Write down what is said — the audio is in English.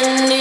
brand new.